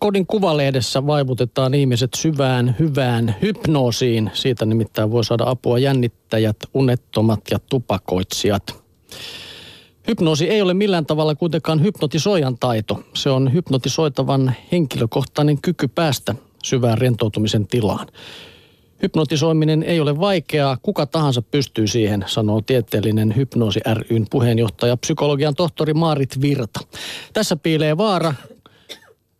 Kodin kuvalehdessä vaivutetaan ihmiset syvään, hyvään hypnoosiin. Siitä nimittäin voi saada apua jännittäjät, unettomat ja tupakoitsijat. Hypnoosi ei ole millään tavalla kuitenkaan hypnotisoijan taito. Se on hypnotisoitavan henkilökohtainen kyky päästä syvään rentoutumisen tilaan. Hypnotisoiminen ei ole vaikeaa, kuka tahansa pystyy siihen, sanoo tieteellinen Hypnoosi ryn puheenjohtaja, psykologian tohtori Maarit Virta. Tässä piilee vaara,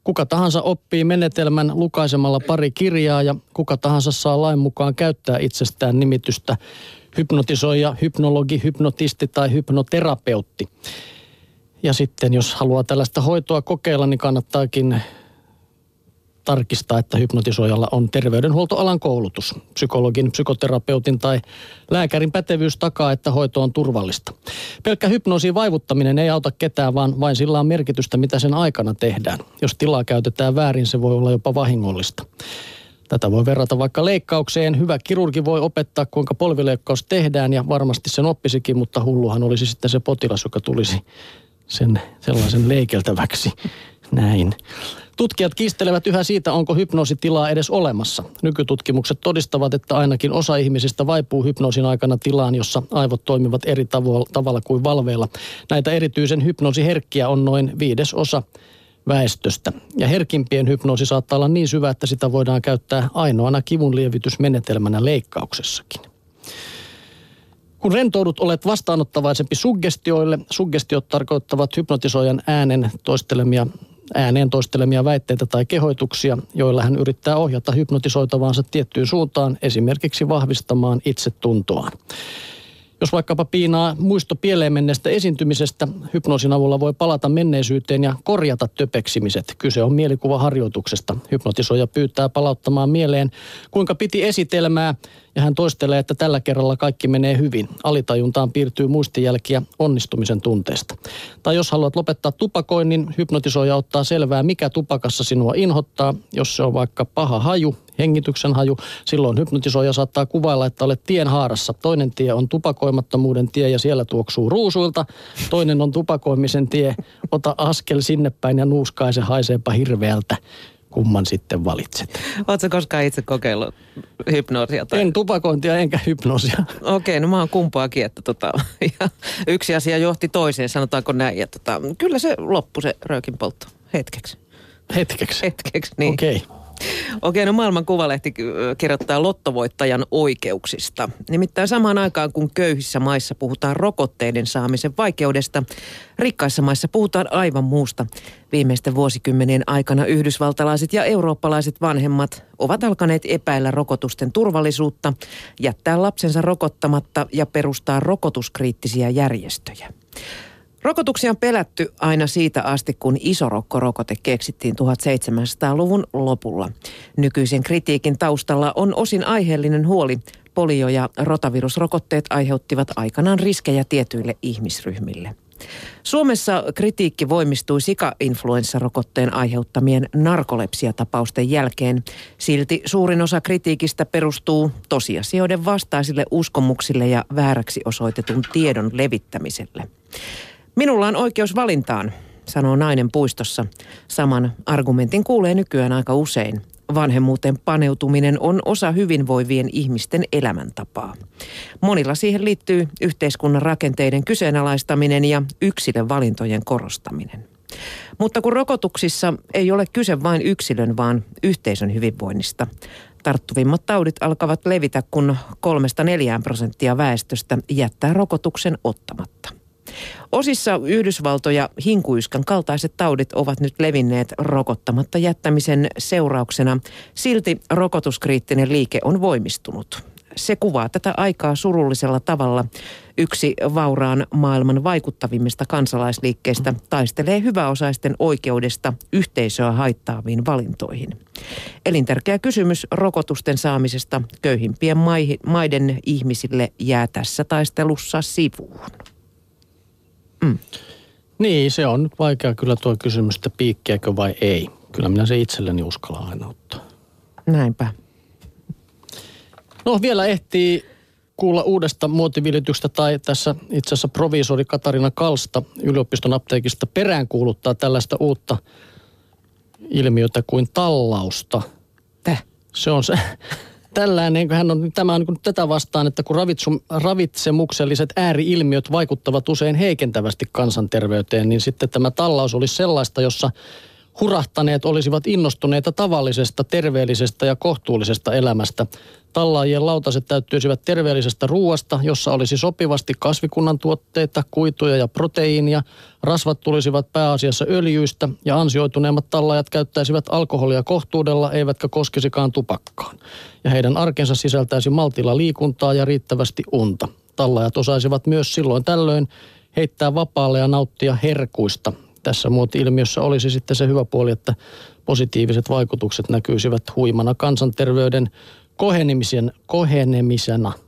Kuka tahansa oppii menetelmän lukaisemalla pari kirjaa ja kuka tahansa saa lain mukaan käyttää itsestään nimitystä hypnotisoija, hypnologi, hypnotisti tai hypnoterapeutti. Ja sitten jos haluaa tällaista hoitoa kokeilla, niin kannattaakin tarkistaa, että hypnotisoijalla on terveydenhuoltoalan koulutus. Psykologin, psykoterapeutin tai lääkärin pätevyys takaa, että hoito on turvallista. Pelkkä hypnoosin vaivuttaminen ei auta ketään, vaan vain sillä on merkitystä, mitä sen aikana tehdään. Jos tilaa käytetään väärin, se voi olla jopa vahingollista. Tätä voi verrata vaikka leikkaukseen. Hyvä kirurgi voi opettaa, kuinka polvileikkaus tehdään ja varmasti sen oppisikin, mutta hulluhan olisi sitten se potilas, joka tulisi sen sellaisen leikeltäväksi. Näin. Tutkijat kiistelevät yhä siitä, onko hypnoositilaa edes olemassa. Nykytutkimukset todistavat, että ainakin osa ihmisistä vaipuu hypnoosin aikana tilaan, jossa aivot toimivat eri tavo- tavalla kuin valveilla. Näitä erityisen hypnoosiherkkiä on noin viides osa väestöstä. Ja herkimpien hypnoosi saattaa olla niin syvä, että sitä voidaan käyttää ainoana kivunlievitysmenetelmänä leikkauksessakin. Kun rentoudut, olet vastaanottavaisempi suggestioille. Suggestiot tarkoittavat hypnotisoijan äänen toistelemia ääneen toistelemia väitteitä tai kehoituksia, joilla hän yrittää ohjata hypnotisoitavaansa tiettyyn suuntaan, esimerkiksi vahvistamaan itsetuntoaan. Jos vaikkapa piinaa muisto pieleen menneestä esiintymisestä, hypnoosin avulla voi palata menneisyyteen ja korjata töpeksimiset. Kyse on mielikuvaharjoituksesta. Hypnotisoija pyytää palauttamaan mieleen, kuinka piti esitelmää, ja hän toistelee, että tällä kerralla kaikki menee hyvin. Alitajuntaan piirtyy muistijälkiä onnistumisen tunteesta. Tai jos haluat lopettaa tupakoinnin, hypnotisoija ottaa selvää, mikä tupakassa sinua inhottaa. Jos se on vaikka paha haju, hengityksen haju, silloin hypnotisoija saattaa kuvailla, että olet tien haarassa. Toinen tie on tupakoimattomuuden tie ja siellä tuoksuu ruusuilta. Toinen on tupakoimisen tie. Ota askel sinne päin ja nuuskaise haiseepa hirveältä kumman sitten valitset. Oletko koskaan itse kokeillut hypnoosia? Tai... En tupakointia enkä hypnoosia. Okei, okay, no mä oon kumpaakin, että tota, ja yksi asia johti toiseen, sanotaanko näin. Ja tota, kyllä se loppui se röökin poltto hetkeksi. Hetkeksi? Hetkeksi, niin. Okei. Okay. Okei, no maailman kuvalehti kirjoittaa lottovoittajan oikeuksista. Nimittäin samaan aikaan, kun köyhissä maissa puhutaan rokotteiden saamisen vaikeudesta, rikkaissa maissa puhutaan aivan muusta. Viimeisten vuosikymmenien aikana yhdysvaltalaiset ja eurooppalaiset vanhemmat ovat alkaneet epäillä rokotusten turvallisuutta, jättää lapsensa rokottamatta ja perustaa rokotuskriittisiä järjestöjä. Rokotuksia on pelätty aina siitä asti, kun isorokkorokote keksittiin 1700-luvun lopulla. Nykyisen kritiikin taustalla on osin aiheellinen huoli. Polio- ja rotavirusrokotteet aiheuttivat aikanaan riskejä tietyille ihmisryhmille. Suomessa kritiikki voimistui sika-influenssarokotteen aiheuttamien narkolepsiatapausten jälkeen. Silti suurin osa kritiikistä perustuu tosiasioiden vastaisille uskomuksille ja vääräksi osoitetun tiedon levittämiselle. Minulla on oikeus valintaan, sanoo nainen puistossa. Saman argumentin kuulee nykyään aika usein. Vanhemmuuteen paneutuminen on osa hyvinvoivien ihmisten elämäntapaa. Monilla siihen liittyy yhteiskunnan rakenteiden kyseenalaistaminen ja yksilön valintojen korostaminen. Mutta kun rokotuksissa ei ole kyse vain yksilön, vaan yhteisön hyvinvoinnista. Tarttuvimmat taudit alkavat levitä, kun kolmesta neljään prosenttia väestöstä jättää rokotuksen ottamatta. Osissa Yhdysvaltoja hinkuiskan kaltaiset taudit ovat nyt levinneet rokottamatta jättämisen seurauksena. Silti rokotuskriittinen liike on voimistunut. Se kuvaa tätä aikaa surullisella tavalla. Yksi vauraan maailman vaikuttavimmista kansalaisliikkeistä taistelee hyväosaisten oikeudesta yhteisöä haittaaviin valintoihin. Elintärkeä kysymys rokotusten saamisesta köyhimpien maiden ihmisille jää tässä taistelussa sivuun. Mm. Niin, se on vaikea kyllä tuo kysymys, että piikkiäkö vai ei. Kyllä minä se itselleni uskalla aina ottaa. Näinpä. No vielä ehtii kuulla uudesta muotivilityksestä tai tässä itse asiassa proviisori Katarina Kalsta yliopiston apteekista peräänkuuluttaa tällaista uutta ilmiötä kuin tallausta. Täh? Se on se, tällainen, hän on, tämä on niin tätä vastaan, että kun ravitsu, ravitsemukselliset ääriilmiöt vaikuttavat usein heikentävästi kansanterveyteen, niin sitten tämä tallaus olisi sellaista, jossa hurahtaneet olisivat innostuneita tavallisesta, terveellisestä ja kohtuullisesta elämästä. Tallaajien lautaset täyttyisivät terveellisestä ruuasta, jossa olisi sopivasti kasvikunnan tuotteita, kuituja ja proteiinia. Rasvat tulisivat pääasiassa öljyistä ja ansioituneemmat tallaajat käyttäisivät alkoholia kohtuudella, eivätkä koskisikaan tupakkaan. Ja heidän arkensa sisältäisi maltilla liikuntaa ja riittävästi unta. Tallaajat osaisivat myös silloin tällöin heittää vapaalle ja nauttia herkuista, tässä muoti-ilmiössä olisi sitten se hyvä puoli, että positiiviset vaikutukset näkyisivät huimana kansanterveyden kohenemisen, kohenemisena –